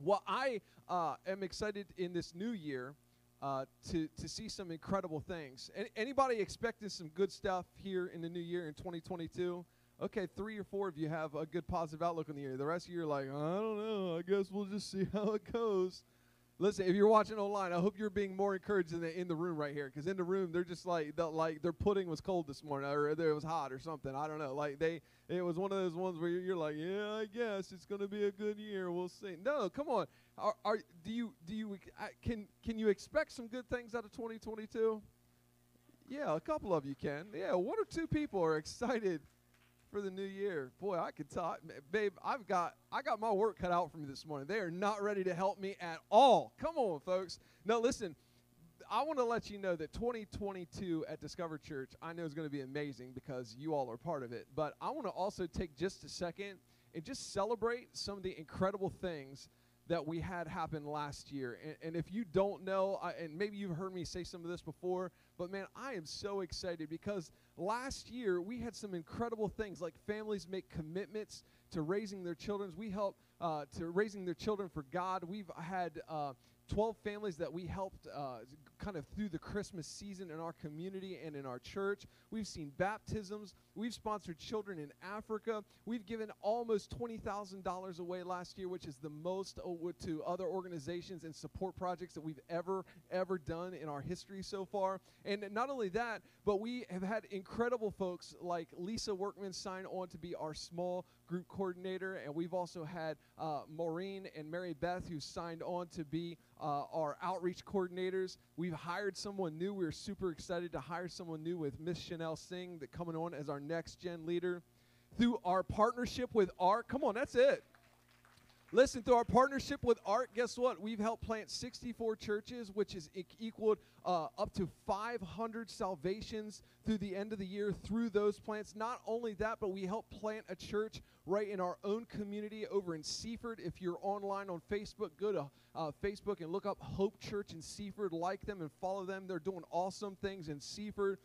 Well, I uh, am excited in this new year uh, to to see some incredible things. Any, anybody expecting some good stuff here in the new year in 2022? Okay, three or four of you have a good positive outlook on the year. The rest of you are like, I don't know. I guess we'll just see how it goes. Listen, if you're watching online, I hope you're being more encouraged in the in the room right here, because in the room they're just like the, like their pudding was cold this morning, or it was hot or something. I don't know. Like they, it was one of those ones where you're, like, yeah, I guess it's gonna be a good year. We'll see. No, come on. Are, are do you do you can can you expect some good things out of 2022? Yeah, a couple of you can. Yeah, one or two people are excited for the new year. Boy, I could talk, babe. I've got I got my work cut out for me this morning. They are not ready to help me at all. Come on, folks. Now listen. I want to let you know that 2022 at Discover Church, I know is going to be amazing because you all are part of it. But I want to also take just a second and just celebrate some of the incredible things that we had happen last year. And, and if you don't know, I, and maybe you've heard me say some of this before, but man, I am so excited because last year we had some incredible things like families make commitments to raising their children. We help uh, to raising their children for God. We've had uh, 12 families that we helped uh, kind of through the Christmas season in our community and in our church. We've seen baptisms. We've sponsored children in Africa. We've given almost $20,000 away last year, which is the most to other organizations and support projects that we've ever, ever done in our history so far. And not only that, but we have had incredible folks like Lisa Workman sign on to be our small group coordinator. And we've also had uh, Maureen and Mary Beth who signed on to be uh, our outreach coordinators. We've hired someone new. We're super excited to hire someone new with Miss Chanel Singh that coming on as our next gen leader. Through our partnership with ARC, come on, that's it. Listen, through our partnership with ARC, guess what? We've helped plant 64 churches, which is equaled uh, up to 500 salvations through the end of the year through those plants. Not only that, but we helped plant a church right in our own community over in Seaford. If you're online on Facebook, go to uh, Facebook and look up Hope Church in Seaford. Like them and follow them. They're doing awesome things in Seaford.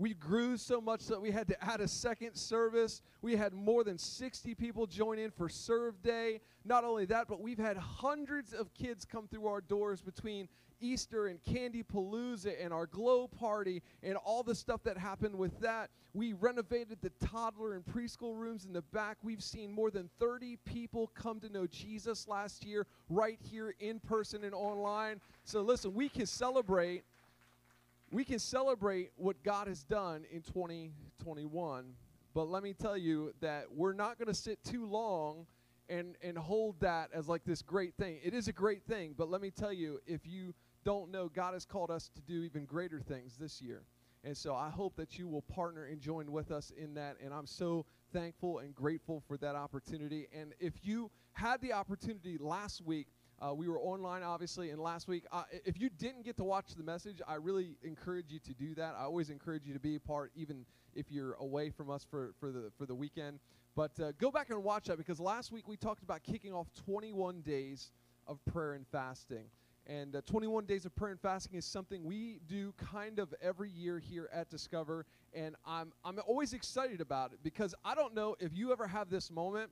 We grew so much that we had to add a second service. We had more than 60 people join in for Serve Day. Not only that, but we've had hundreds of kids come through our doors between Easter and Candy Palooza and our Glow Party and all the stuff that happened with that. We renovated the toddler and preschool rooms in the back. We've seen more than 30 people come to know Jesus last year, right here in person and online. So listen, we can celebrate we can celebrate what God has done in 2021, but let me tell you that we're not going to sit too long and and hold that as like this great thing. It is a great thing, but let me tell you, if you don't know, God has called us to do even greater things this year. And so I hope that you will partner and join with us in that. And I'm so thankful and grateful for that opportunity. And if you had the opportunity last week uh, we were online, obviously, and last week. Uh, if you didn't get to watch the message, I really encourage you to do that. I always encourage you to be a part, even if you're away from us for, for the for the weekend. But uh, go back and watch that because last week we talked about kicking off 21 days of prayer and fasting. And uh, 21 days of prayer and fasting is something we do kind of every year here at Discover. And I'm, I'm always excited about it because I don't know if you ever have this moment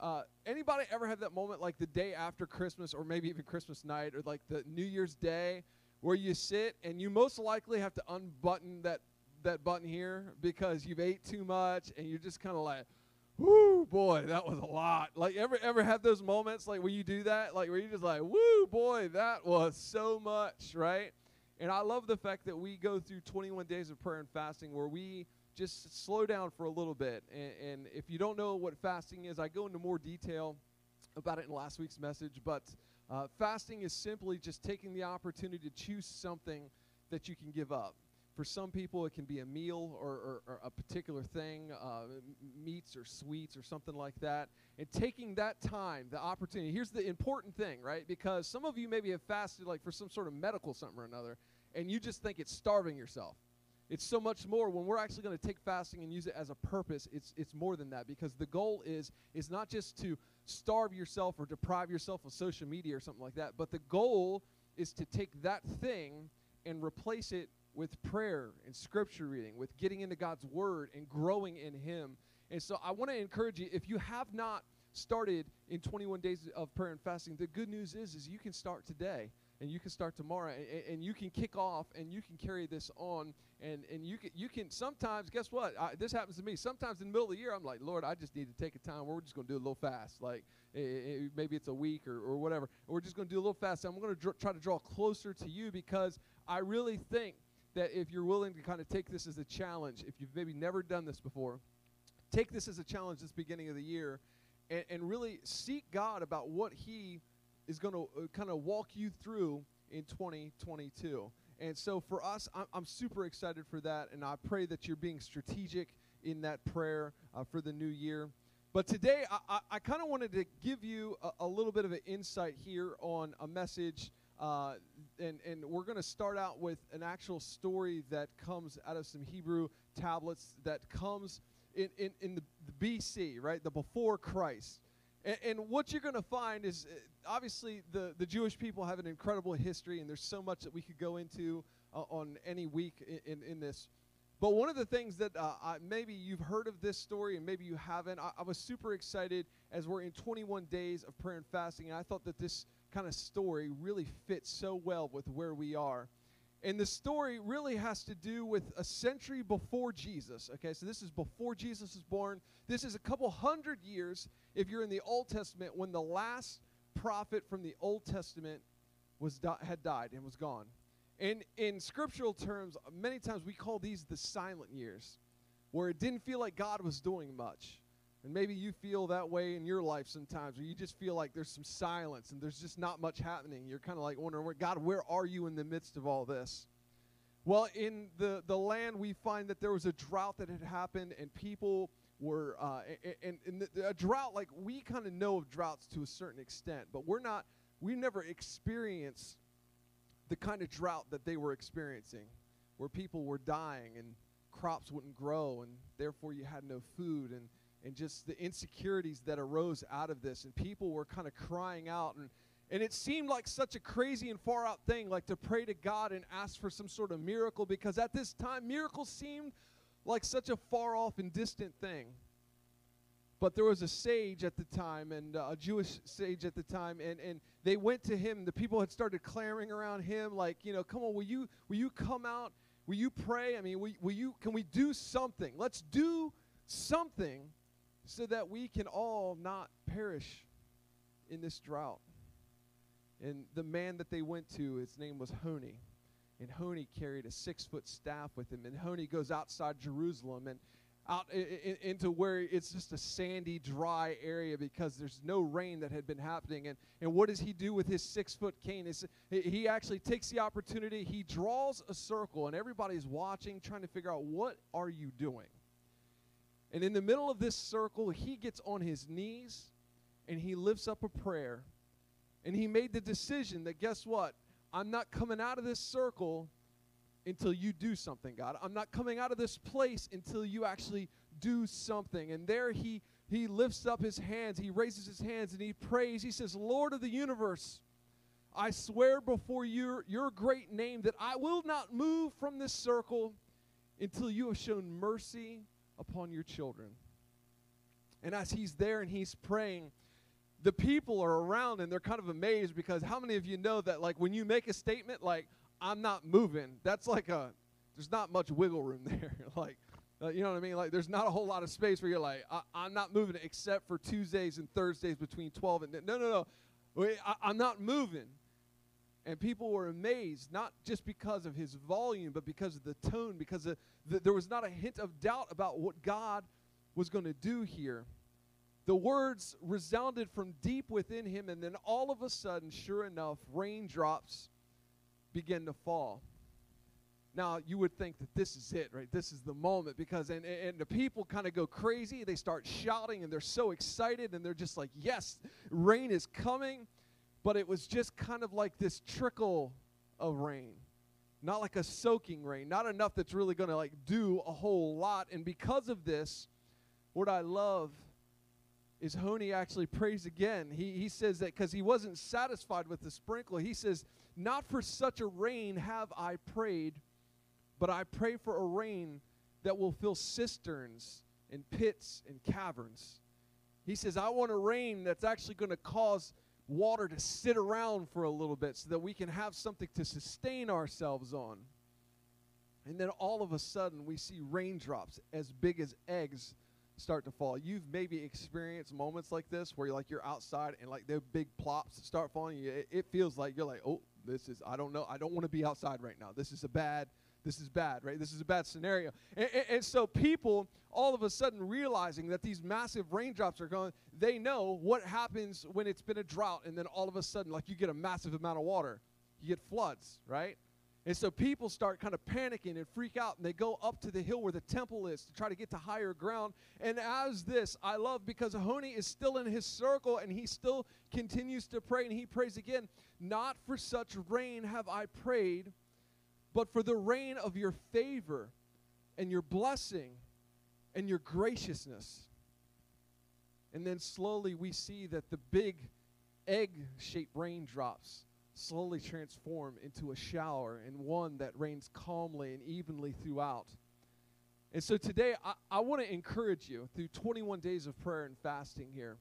uh, anybody ever have that moment like the day after Christmas or maybe even Christmas night or like the New Year's Day where you sit and you most likely have to unbutton that that button here because you've ate too much and you're just kind of like, whoo, boy, that was a lot. Like, ever ever have those moments like where you do that, like where you're just like, whoo, boy, that was so much, right? And I love the fact that we go through 21 days of prayer and fasting where we just slow down for a little bit. And, and, if you don't know what fasting is, I go into more detail about it in last week's message. But uh, fasting is simply just taking the opportunity to choose something that you can give up. For some people, it can be a meal or, or, or a particular thing, uh, meats or sweets or something like that. And taking that time, the opportunity. Here's the important thing, right? Because some of you maybe have fasted like for some sort of medical something or another, and you just think it's starving yourself. It's so much more when we're actually going to take fasting and use it as a purpose. It's it's more than that because the goal is is not just to starve yourself or deprive yourself of social media or something like that, but the goal is to take that thing and replace it with prayer and scripture reading, with getting into God's word and growing in him. And so I want to encourage you if you have not started in 21 days of prayer and fasting, the good news is, is you can start today and you can start tomorrow and, and, you can kick off and you can carry this on and, and you can you can sometimes guess what? I, this happens to me. Sometimes in the middle of the year i'm like lord i just need to take a time. Where we're just going to do a little fast like it, it, maybe it's a week or, or whatever. We're just going to do a little fast i'm going to dr- try to draw closer to you because i really think that if you're willing to kind of take this as a challenge if you've maybe never done this before take this as a challenge this beginning of the year and, and really seek god about what he is going to uh, kind of walk you through in 2022. And so for us, I'm, I'm, super excited for that, and I pray that you're being strategic in that prayer uh, for the new year. But today, I, I, I kind of wanted to give you a, a, little bit of an insight here on a message, uh, and, and we're going to start out with an actual story that comes out of some Hebrew tablets that comes in, in, in the, the BC, right, the before Christ. And, and what you're going to find is uh, obviously the, the Jewish people have an incredible history, and there's so much that we could go into uh, on any week in, in, in, this. But one of the things that uh, I, maybe you've heard of this story and maybe you haven't, I, I, was super excited as we're in 21 days of prayer and fasting, and I thought that this kind of story really fits so well with where we are. And the story really has to do with a century before Jesus. Okay, so this is before Jesus is born. This is a couple hundred years, if you're in the Old Testament, when the last prophet from the Old Testament was di- had died and was gone. And in scriptural terms, many times we call these the silent years, where it didn't feel like God was doing much. And maybe you feel that way in your life sometimes, where you just feel like there's some silence and there's just not much happening. You're kind of like wondering, God, where are you in the midst of all this? Well, in the, the land, we find that there was a drought that had happened, and people were, uh, and, and the, a drought, like we kind of know of droughts to a certain extent, but we're not, we never experienced the kind of drought that they were experiencing, where people were dying and crops wouldn't grow, and therefore you had no food, and and just the insecurities that arose out of this. And people were kind of crying out. And, and it seemed like such a crazy and far out thing, like to pray to God and ask for some sort of miracle, because at this time, miracles seemed like such a far off and distant thing. But there was a sage at the time, and uh, a Jewish sage at the time, and, and they went to him. The people had started clamoring around him, like, you know, come on, will you, will you come out? Will you pray? I mean, will, will you, can we do something? Let's do something so that we can all not perish in this drought. And the man that they went to, his name was Honi. And Honi carried a six foot staff with him. And Honi goes outside Jerusalem and out into where it's just a sandy, dry area because there's no rain that had been happening. And, and what does he do with his six foot cane? Is he actually takes the opportunity, he draws a circle, and everybody's watching, trying to figure out what are you doing? And in the middle of this circle, he gets on his knees and he lifts up a prayer. And he made the decision that guess what? I'm not coming out of this circle until you do something, God. I'm not coming out of this place until you actually do something. And there he he lifts up his hands, he raises his hands and he prays. He says, "Lord of the universe, I swear before your your great name that I will not move from this circle until you have shown mercy upon your children. And as he's there and he's praying, the people are around and they're kind of amazed because how many of you know that, like, when you make a statement like, I'm not moving, that's like a, there's not much wiggle room there. like, uh, you know what I mean? Like, there's not a whole lot of space where you're like, I- am not moving except for Tuesdays and Thursdays between 12 and. No, no, no. I- I'm not moving. And people were amazed, not just because of his volume, but because of the tone, because the, there was not a hint of doubt about what God was going to do here. The words resounded from deep within him, and then all of a sudden, sure enough, raindrops began to fall. Now, you would think that this is it, right? This is the moment because, and, and the people kind of go crazy. They start shouting and they're so excited and they're just like, yes, rain is coming but it was just kind of like this trickle of rain not like a soaking rain not enough that's really going to like do a whole lot and because of this what i love is Honi actually prays again. He, he says that because he wasn't satisfied with the sprinkle, he says, Not for such a rain have I prayed, but I pray for a rain that will fill cisterns and pits and caverns. He says, I want a rain that's actually going to cause water to sit around for a little bit so that we can have something to sustain ourselves on. And then all of a sudden, we see raindrops as big as eggs start to fall. You've maybe experienced moments like this where you're like you're outside and like the big plops start falling. It, it feels like you're like, oh, this is I don't know. I don't want to be outside right now. This is a bad. This is bad, right? This is a bad scenario. And, and, and so people all of a sudden realizing that these massive raindrops are going, they know what happens when it's been a drought, and then all of a sudden, like you get a massive amount of water, you get floods, right? And so people start kind of panicking and freak out, and they go up to the hill where the temple is to try to get to higher ground. And as this, I love because Honi is still in his circle and he still continues to pray, and he prays again, Not for such rain have I prayed, but for the rain of your favor and your blessing and your graciousness. And then slowly we see that the big egg shaped raindrops slowly transform into a shower and one that rains calmly and evenly throughout. And so today, I, I want to encourage you through 21 days of prayer and fasting here.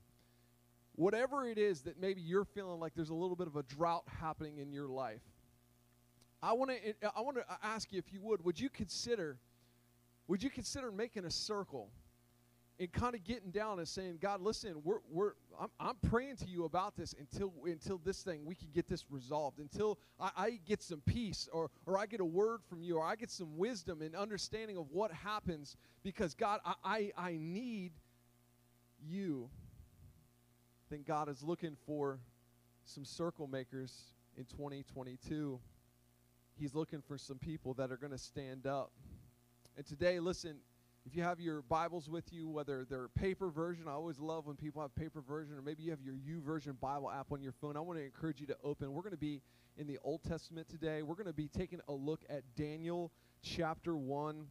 Whatever it is that maybe you're feeling like there's a little bit of a drought happening in your life, I want to eh, eh, I want to uh, ask you if you would, would you consider would you consider making a circle and kind of getting down and saying, God, listen, we're, we're, I'm, I'm praying to you about this until, until this thing, we can get this resolved, until I, I get some peace or, or I get a word from you or I get some wisdom and understanding of what happens because, God, I, I, I need you. Then God is looking for some circle makers in 2022. He's looking for some people that are going to stand up. And today, listen, if you have your Bibles with you, whether they're paper version, I always love when people have paper version, or maybe you have your YouVersion Bible app on your phone. I want to encourage you to open. We're going to be in the Old Testament today. We're going to be taking a look at Daniel chapter 1.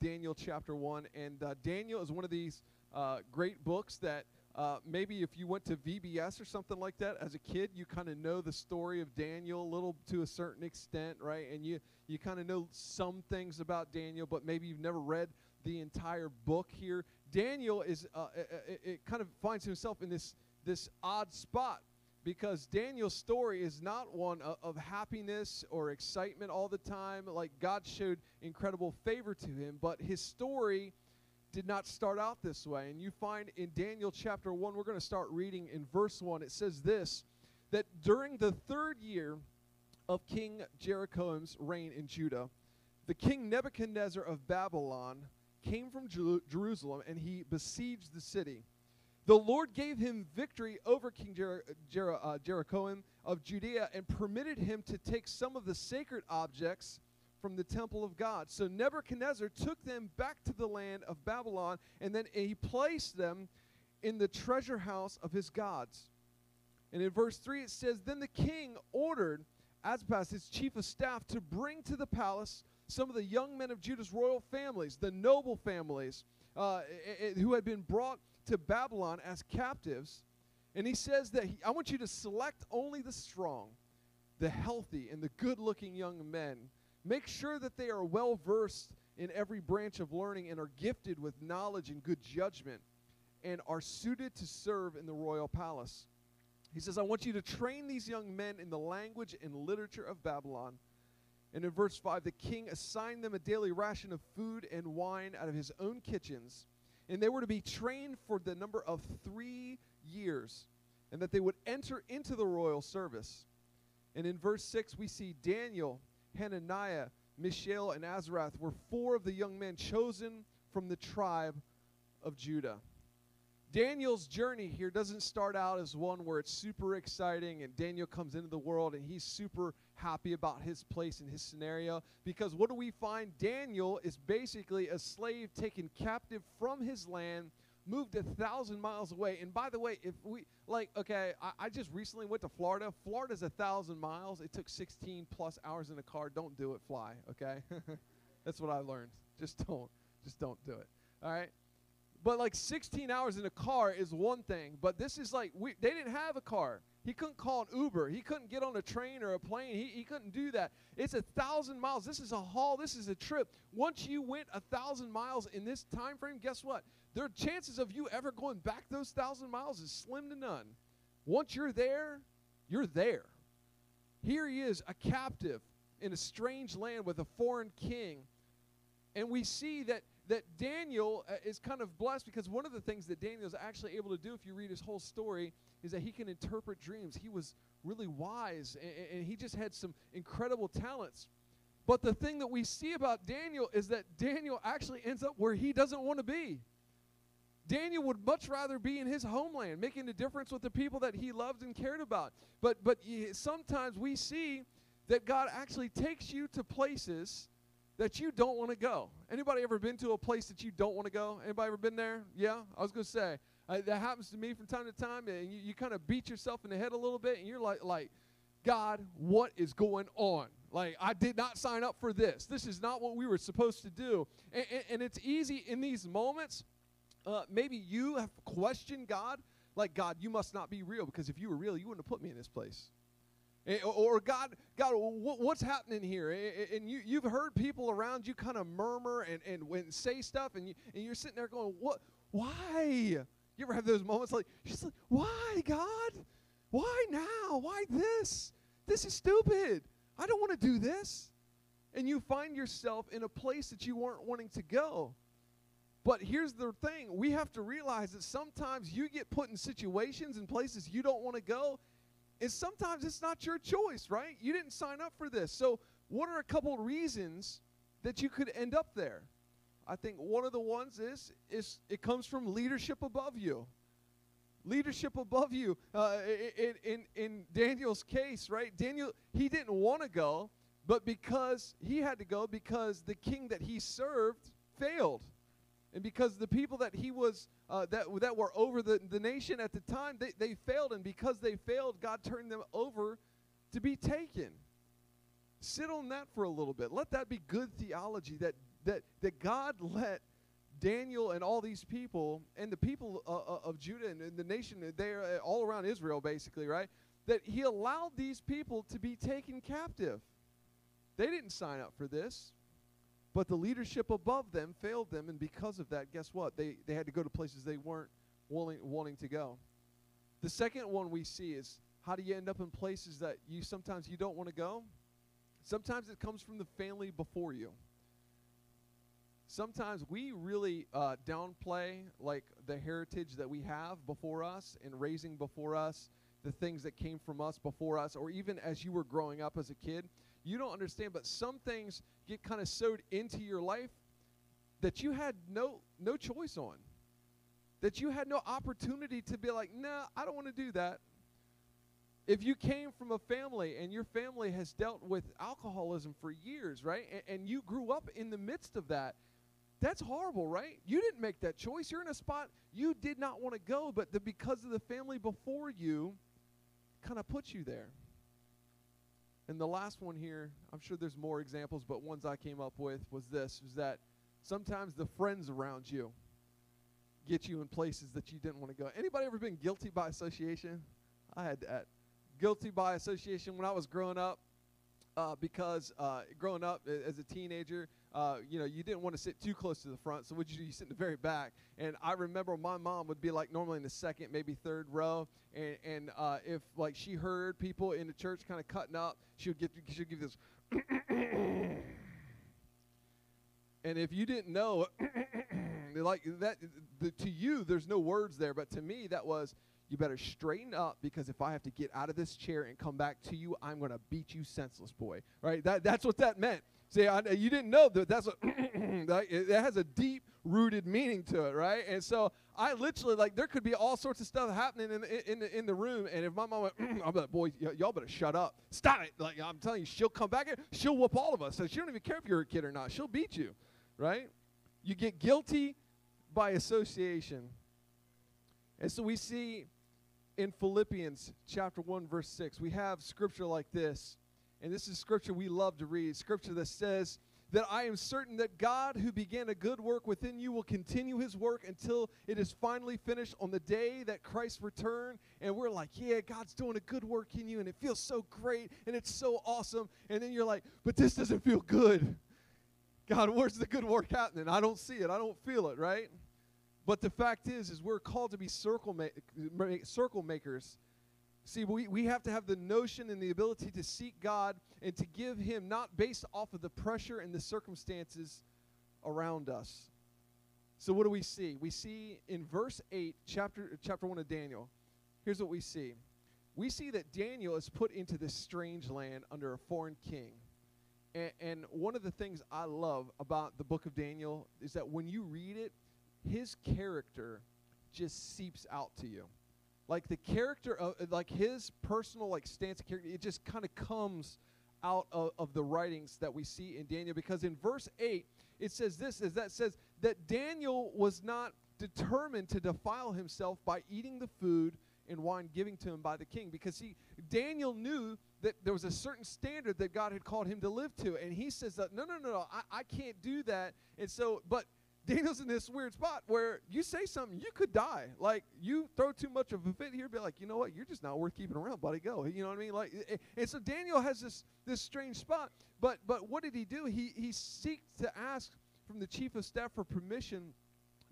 Daniel chapter 1. And uh, Daniel is one of these uh, great books that uh, maybe if you went to VBS or something like that as a kid, you kind of know the story of Daniel a little to a certain extent, right? And you, you kind of know some things about Daniel, but maybe you've never read the entire book here. Daniel is uh, it, it kind of finds himself in this this odd spot because Daniel's story is not one of, of, happiness or excitement all the time. Like God showed incredible favor to him, but his story did not start out this way. And you find in Daniel chapter 1, we're going to start reading in verse 1. It says this that during the third year of King Jeroboam's reign in Judah, the king Nebuchadnezzar of Babylon came from Jerusalem and he besieged the city. The Lord gave him victory over King Jer- Jer- uh, Jeroboam of Judea and permitted him to take some of the sacred objects from the temple of God. So Nebuchadnezzar took them back to the land of Babylon and then he placed them in the treasure house of his gods. And in verse 3 it says, Then the king ordered Ashpenaz, his chief of staff, to bring to the palace some of the young men of Judah's royal families, the noble families, uh, who had been brought to Babylon as captives. And he says that he, I want you to select only the strong, the healthy, and the good looking young men. Make sure that they are well versed in every branch of learning and are gifted with knowledge and good judgment and are suited to serve in the royal palace. He says, I want you to train these young men in the language and literature of Babylon and in verse 5, the king assigned them a daily ration of food and wine out of his own kitchens. And they were to be trained for the number of three years, and that they would enter into the royal service. And in verse 6, we see Daniel, Hananiah, Mishael, and Azariah were four of the young men chosen from the tribe of Judah. Daniel's journey here doesn't start out as one where it's super exciting and Daniel comes into the world and he's super happy about his place in his scenario. Because what do we find? Daniel is basically a slave taken captive from his land, moved a thousand miles away. And by the way, if we, like, okay, I, I just recently went to Florida. Florida's a thousand miles. It took 16 plus hours in a car. Don't do it, fly, okay? That's what I learned. Just don't. Just don't do it. All right? But like 16 hours in a car is one thing. But this is like, we, they didn't have a car. He couldn't call an Uber. He couldn't get on a train or a plane. He, he couldn't do that. It's a thousand miles. This is a haul. This is a trip. Once you went a thousand miles in this time frame, guess what? Their chances of you ever going back those thousand miles is slim to none. Once you're there, you're there. Here he is, a captive in a strange land with a foreign king. And we see that that Daniel uh, is kind of blessed because one of the things that Daniel is actually able to do, if you read his whole story, is that he can interpret dreams. He was really wise and, and he just had some incredible talents. But the thing that we see about Daniel is that Daniel actually ends up where he doesn't want to be. Daniel would much rather be in his homeland, making a difference with the people that he loved and cared about. But but sometimes we see that God actually takes you to places that you don't want to go. Anybody ever been to a place that you don't want to go? Anybody ever been there? Yeah, I was going to say uh, that happens to me from time to time, and you, you kind of beat yourself in the head a little bit, and you're like, like, God, what is going on? Like, I did not sign up for this. This is not what we were supposed to do. And, and, and it's easy in these moments. Uh, maybe you have questioned God, like, God, you must not be real, because if you were real, you wouldn't have put me in this place. Eh, or God, God, what's happening here? And you, you've heard people around you kind of murmur and, and, and say stuff, and, you, and you're sitting there going, what? Why? You ever have those moments like, she's like, why, God? Why now? Why this? This is stupid. I don't want to do this. And you find yourself in a place that you weren't wanting to go. But here's the thing we have to realize that sometimes you get put in situations and places you don't want to go, and sometimes it's not your choice, right? You didn't sign up for this. So, what are a couple reasons that you could end up there? I think one of the ones is is it comes from leadership above you. Leadership above you. Uh, in, in in Daniel's case, right? Daniel he didn't want to go, but because he had to go because the king that he served failed and because the people that he was uh, that that were over the, the nation at the time they, they failed. And because they failed god turned them over to be taken. Sit on that for a little bit. Let that be good theology that that that god let daniel and all these people and the people uh, uh of judah and, and the nation they're uh, all around israel basically right that he allowed these people to be taken captive. They didn't sign up for this but the leadership above them failed them, and because of that, guess what? They, they had to go to places they weren't willing, wanting to go. The second one we see is how do you end up in places that you sometimes you don't want to go? Sometimes it comes from the family before you. Sometimes we really uh, downplay like the heritage that we have before us and raising before us, the things that came from us before us, or even as you were growing up as a kid you don't understand, but some things get kind of sewed into your life that you had no no choice on. That you had no opportunity to be like, nah, I don't want to do that. If you came from a family and your family has dealt with alcoholism for years, right? And, and you grew up in the midst of that, that's horrible, right? You didn't make that choice. You're in a spot you did not want to go, but the, because of the family before you kind of put you there. And the last one here, I'm sure there's more examples, but ones I came up with was this was that sometimes the friends around you get you in places that you didn't want to go. Anybody ever been guilty by association? I had that. Guilty by association when I was growing up uh, because uh, growing up as a teenager, uh, you know, you didn't want to sit too close to the front. So what you do? You sit in the very back. And I remember my mom would be like normally in the second, maybe third row. And, and uh, if like she heard people in the church kind of cutting up, she would get she would give this. and if you didn't know, like that, the, to you, there's no words there, but to me, that was you better straighten up because if I have to get out of this chair and come back to you, I'm going to beat you senseless, boy. Right? That, that's what that meant. See, I, you didn't know that that's a, that, has a deep rooted meaning to it, right? And so I literally like there could be all sorts of stuff happening in the, in the, in the room, and if my mom went, I'm like, boy, y- y'all better shut up, stop it. Like I'm telling you, she'll come back, here. she'll whoop all of us. So she don't even care if you're a kid or not. She'll beat you, right? You get guilty by association, and so we see in Philippians chapter one verse six, we have scripture like this. And this is scripture we love to read scripture that says, that I am certain that God, who began a good work within you, will continue his work until it is finally finished on the day that Christ return. And we're like, yeah, God's doing a good work in you, and it feels so great, and it's so awesome. And then you're like, but this doesn't feel good. God, where's the good work happening? I don't see it. I don't feel it, right? But the fact is, is we're called to be circle ma- circle makers. See, we, we have to have the notion and the ability to seek God and to give Him not based off of the pressure and the circumstances around us. So what do we see? We see in verse 8, chapter chapter 1 of Daniel. Here's what we see. We see that Daniel is put into this strange land under a foreign king. And, and one of the things I love about the book of Daniel is that when you read it, his character just seeps out to you. Like the character of like his personal like stance of character, it just kind of comes out of, of the writings that we see in Daniel. Because in verse 8 it says this is that says that Daniel was not determined to defile himself by eating the food and wine giving to him by the king. Because he Daniel knew that there was a certain standard that God had called him to live to. And he says that no no no no I, I can't do that. And so but Daniel's in this weird spot where you say something, you could die. Like you throw too much of a fit here, be like, you know what, you're just not worth keeping around, buddy. Go. You know what I mean? Like, and so Daniel has this this strange spot. But but what did he do? He he seeks to ask from the chief of staff for permission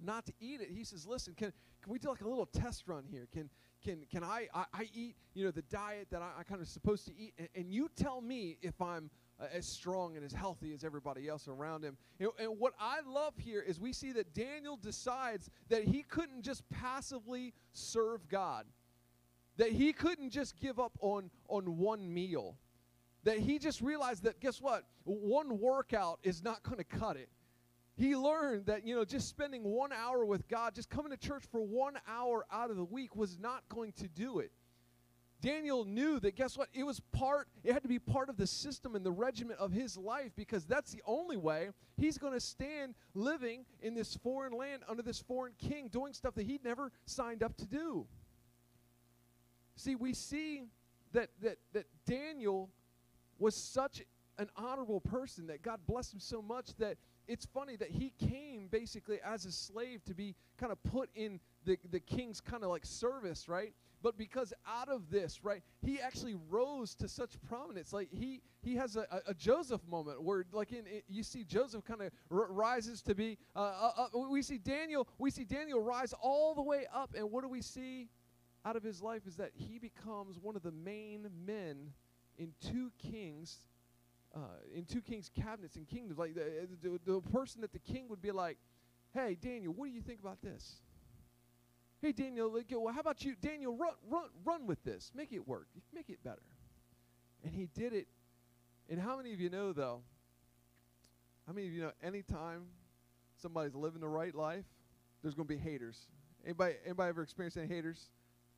not to eat it. He says, listen, can can we do like a little test run here? Can can can I I, I eat you know the diet that I, I kind of supposed to eat, and, and you tell me if I'm uh, as strong and as healthy as everybody else around him. And, and what I love here is we see that Daniel decides that he couldn't just passively serve God, that he couldn't just give up on, on one meal, that he just realized that, guess what? One workout is not going to cut it. He learned that, you know, just spending one hour with God, just coming to church for one hour out of the week was not going to do it. Daniel knew that guess what? It was part, it had to be part of the system and the regiment of his life because that's the only way he's going to stand living in this foreign land under this foreign king doing stuff that he'd never signed up to do. See, we see that that that Daniel was such an honorable person that God blessed him so much that it's funny that he came basically as a slave to be kind of put in the, the king's kind of like service, right? But because out of this, right, he actually rose to such prominence. Like he he has a, a, a Joseph moment where, like in, you see Joseph kind of r- rises to be. Uh, uh, uh, we see Daniel. We see Daniel rise all the way up, and what do we see out of his life is that he becomes one of the main men in two kings. Uh, in two kings' cabinets and kingdoms, like the, the, the person that the king would be like, "Hey, Daniel, what do you think about this?" Hey, Daniel, well, how about you? Daniel, run, run, run with this. Make it work. Make it better. And he did it. And how many of you know, though? How many of you know anytime somebody's living the right life, there's going to be haters? Anybody, anybody ever experienced any haters?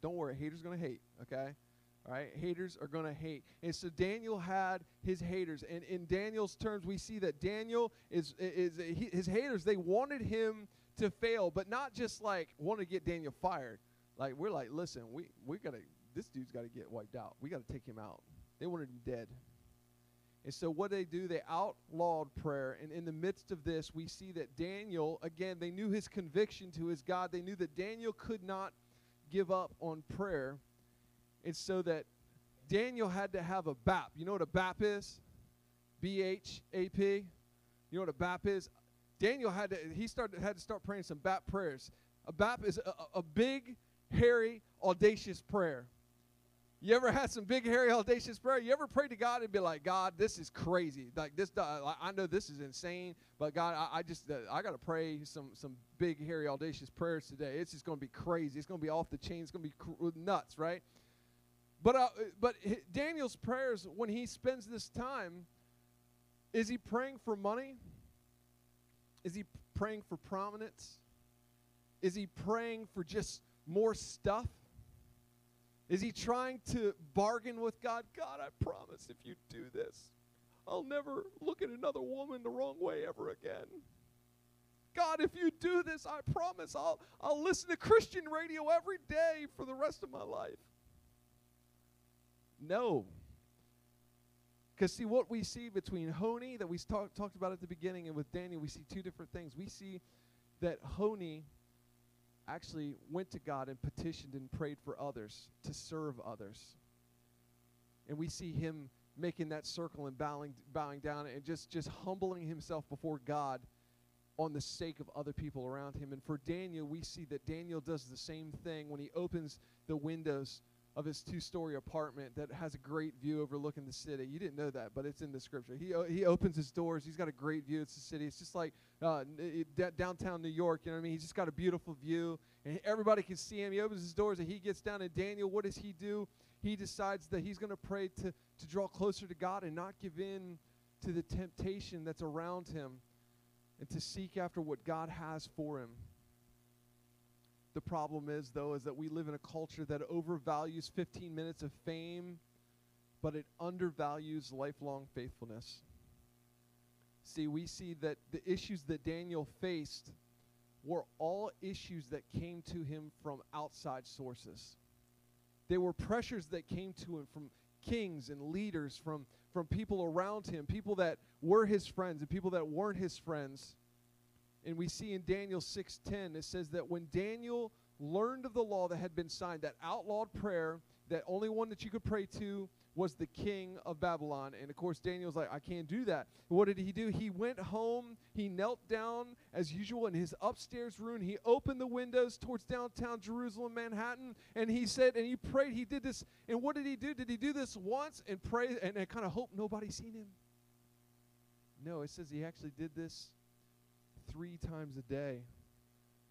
Don't worry, haters going to hate, okay? All right, haters are going to hate. And so Daniel had his haters. And in Daniel's terms, we see that Daniel is, is, is he, his haters, they wanted him to fail, but not just like want to get Daniel fired. Like we're like, listen, we we gotta this dude's got to get wiped out. We got to take him out. They wanted him dead. And so what they do, they outlawed prayer. And in the midst of this, we see that Daniel, again, they knew his conviction to his God. They knew that Daniel could not give up on prayer. And so that Daniel had to have a BAP. You know what a BAP is? B H A P. You know what a BAP is? Daniel had to he started had to start praying some BAP prayers. A BAP is a, a big, hairy, audacious prayer. You ever had some big, hairy, audacious prayer? You ever prayed to God and be like, God, this is crazy. Like this, uh, I know this is insane, but God, I, I just, uh, I got to pray some some big, hairy, audacious prayers today. It's just to be crazy. It's to be off the chain. It's to be nuts, right? But uh, but Daniel's prayers when he spends this time, is he praying for money? Is he praying for prominence? Is he praying for just more stuff? Is he trying to bargain with God? God, I promise if you do this, I'll never look at another woman the wrong way ever again. God, if you do this, I promise I'll, I'll listen to Christian radio every day for the rest of my life. No. Because, see, what we see between Honi, that we talk, talked about at the beginning, and with Daniel, we see two different things. We see that Honi actually went to God and petitioned and prayed for others to serve others. And we see him making that circle and bowing, bowing down and just, just humbling himself before God on the sake of other people around him. And for Daniel, we see that Daniel does the same thing when he opens the windows of his two-story apartment that has a great view overlooking the city. You didn't know that, but it's in the scripture. He o- he opens his doors. He's got a great view. It's the city. It's just like uh, d- downtown New York. You know what I mean? He's just got a beautiful view, and everybody can see him. He opens his doors, and he gets down. And Daniel, what does he do? He decides that he's going to pray to to draw closer to God and not give in to the temptation that's around him, and to seek after what God has for him. The problem is, though, is that we live in a culture that overvalues 15 minutes of fame, but it undervalues lifelong faithfulness. See, we see that the issues that Daniel faced were all issues that came to him from outside sources. They were pressures that came to him from kings and leaders, from, from people around him, people that were his friends and people that weren't his friends. And we see in Daniel 6:10 it says that when Daniel learned of the law that had been signed, that outlawed prayer, that only one that you could pray to was the king of Babylon. And of course Daniel's like, I can't do that. What did he do? He went home, he knelt down as usual in his upstairs room. He opened the windows towards downtown Jerusalem, Manhattan, and he said, and he prayed, he did this. And what did he do? Did he do this once and pray and, and kind of hope nobody seen him? No, it says he actually did this three times a day,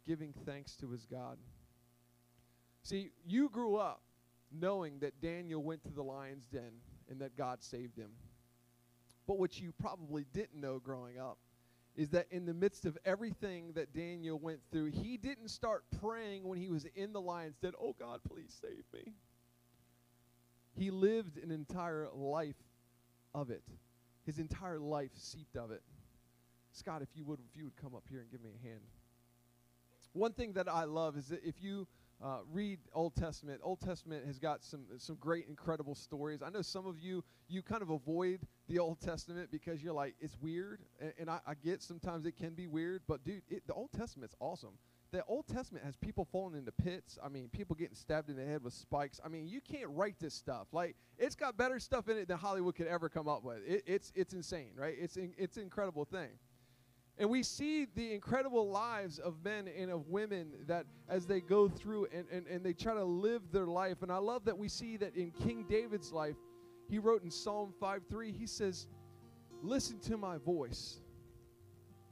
giving thanks to his God. See, you grew up knowing that Daniel went to the lion's den and that God saved him. But what you probably didn't know growing up is that in the midst of everything that Daniel went through, he didn't start praying when he was in the lion's den, oh God, please save me. He lived an entire life of it. His entire life seeped of it. Scott, if you would, if you would come up here and give me a hand. One thing that I love is that if you uh, read Old Testament, Old Testament has got some some great, incredible stories. I know some of you you kind of avoid the Old Testament because you're like it's weird, and, and I, I get sometimes it can be weird. But dude, it, the Old Testament's awesome. The Old Testament has people falling into pits. I mean, people getting stabbed in the head with spikes. I mean, you can't write this stuff. Like, it's got better stuff in it than Hollywood could ever come up with. It, it's it's insane, right? It's in, it's an incredible thing. And we see the incredible lives of men and of women that as they go through and, and, and they try to live their life. And I love that we see that in King David's life, he wrote in Psalm 5 3, he says, Listen to my voice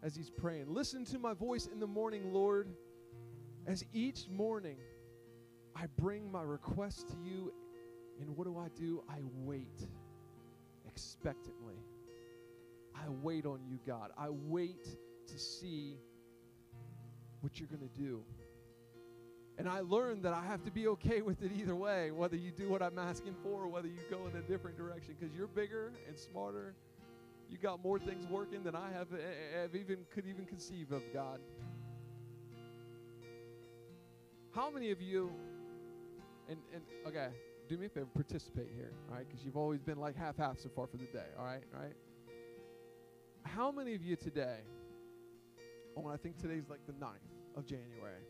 as he's praying. Listen to my voice in the morning, Lord, as each morning I bring my request to you. And what do I do? I wait expectantly. I wait on you, God. I wait to see what you're going to do. And I learned that I have to be okay with it either way, whether you do what I'm asking for or whether you go in a different direction, because you're bigger and smarter. You got more things working than I have, eh, eh, have even could even conceive of, God. How many of you, and, and okay, do me a favor, participate here, all right? Because you've always been like half half so far for the day, all right? All right? How many of you today, oh, and I think today's like the 9th of January,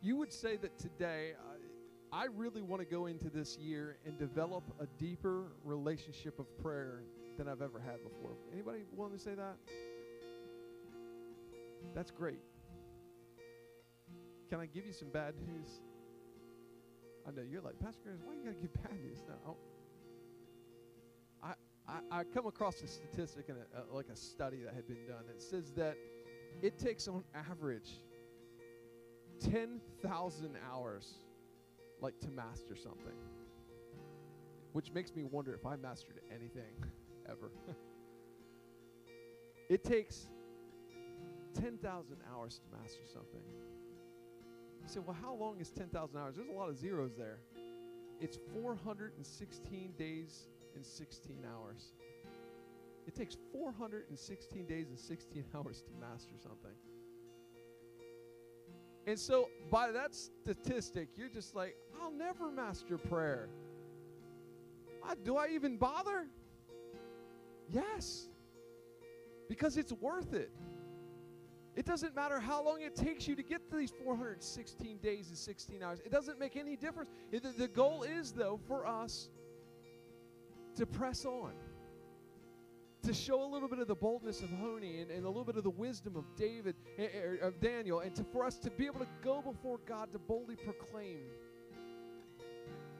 you would say that today, uh, I really want to go into this year and develop a deeper relationship of prayer than I've ever had before. Anybody willing to say that? That's great. Can I give you some bad news? I know you're like, Pastor Chris, why you got to give bad news now? I, I, come across a statistic in a, a, like a study that had been done. It says that it takes on average 10,000 hours like to master something. Which makes me wonder if I mastered anything ever. it takes 10,000 hours to master something. You say, well, how long is 10,000 hours? There's a lot of zeros there. It's 416 days and 16 hours. It takes 416 days and 16 hours to master something. And so, by that statistic, you're just like, I'll never master prayer. I, do I even bother? Yes. Because it's worth it. It doesn't matter how long it takes you to get to these 416 days and 16 hours. It doesn't make any difference. The goal is, though, for us to press on. to show a little bit of the boldness of Honi and, and a little bit of the wisdom of David, er, of Daniel, and to, for us to be able to go before God to boldly proclaim.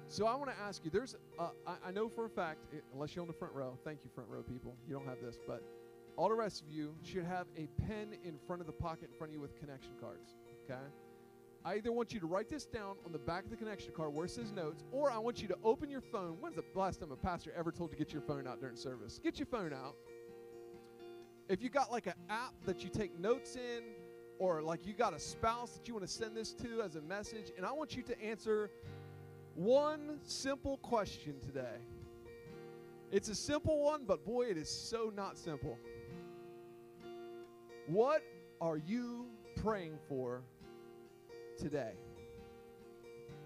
So I want to ask you. There's, uh, I, I, know for a fact, eh, unless you're on the front row. Thank you, front row people. You don't have this, but all the rest of you should have a pen in front of the pocket in front of you with connection cards. Okay. I either want you to write this down on the back of the connection card where it says notes, or I want you to open your phone. When's the last time a pastor ever told to get your phone out during service? Get your phone out. If you got like an app that you take notes in, or like you got a spouse that you want to send this to as a message, and I want you to answer one simple question today. It's a simple one, but boy, it is so not simple. What are you praying for today?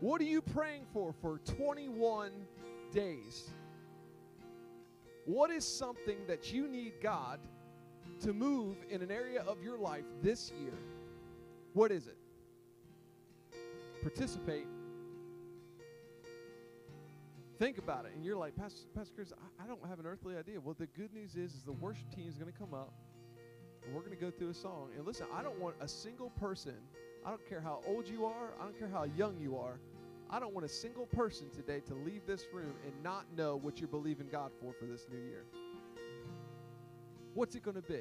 What are you praying for for 21 days? What is something that you need God to move in an area of your life this year? What is it? Participate. Think about it, and you're like, Pastor, Pastor Chris, I, I don't have an earthly idea. Well, the good news is, is the worship team is going to come up, and we're going to go through a song. And listen, I don't want a single person I don't care how old you are, I don't care how young you are. I don't want a single person today to leave this room and not know what you're believing God for for this new year. What's it going to be?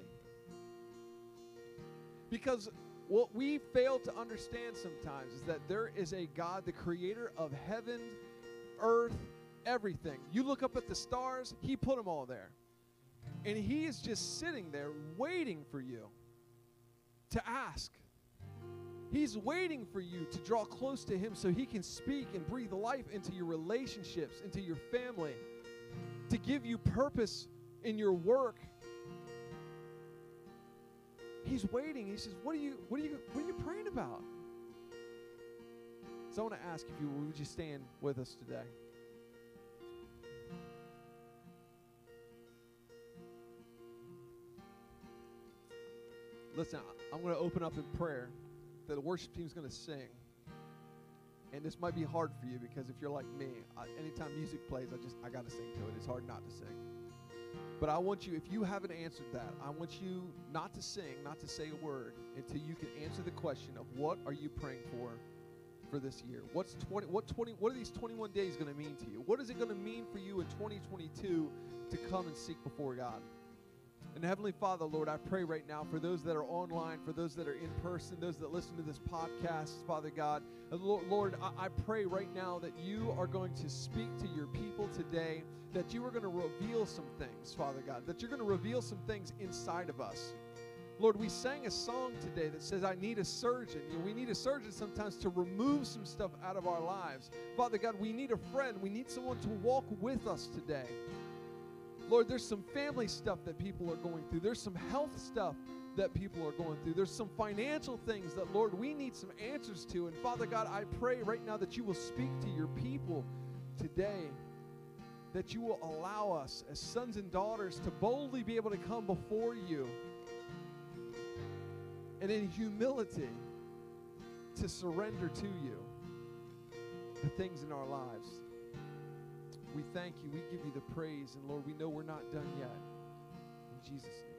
Because what we fail to understand sometimes is that there is a God, the creator of heaven, earth, everything. You look up at the stars, He put them all there. And He is just sitting there waiting for you to ask. He's waiting for you to draw close to Him so He can speak and breathe life into your relationships, into your family, to give you purpose in your work. He's waiting. He says, "What are you? What are you? What are you praying about?" So I want to ask if you would you stand with us today. Listen, I'm going to open up in prayer the worship team is going to sing. And this might be hard for you because if you're like me, I, anytime music plays, I just I got to sing to it. It's hard not to sing. But I want you, if you haven't answered that, I want you not to sing, not to say a word until you can answer the question of what are you praying for for this year? What's 20 what 20 what are these 21 days going to mean to you? What is it going to mean for you in 2022 to come and seek before God? And Heavenly Father, Lord, I pray right now for those that are online, for those that are in person, those that listen to this podcast, Father God. Uh, Lord, I pray right now that you are going to speak to your people today, that you are going to reveal some things, Father God, that you're going to reveal some things inside of us. Lord, we sang a song today that says, I need a surgeon. You know, we need a surgeon sometimes to remove some stuff out of our lives. Father God, we need a friend. We need someone to walk with us today. Lord, there's some family stuff that people are going through. There's some health stuff that people are going through. There's some financial things that, Lord, we need some answers to. And Father God, I pray right now that you will speak to your people today, that you will allow us as sons and daughters to boldly be able to come before you and in humility to surrender to you the things in our lives. We thank you. We give you the praise. And Lord, we know we're not done yet. In Jesus' name.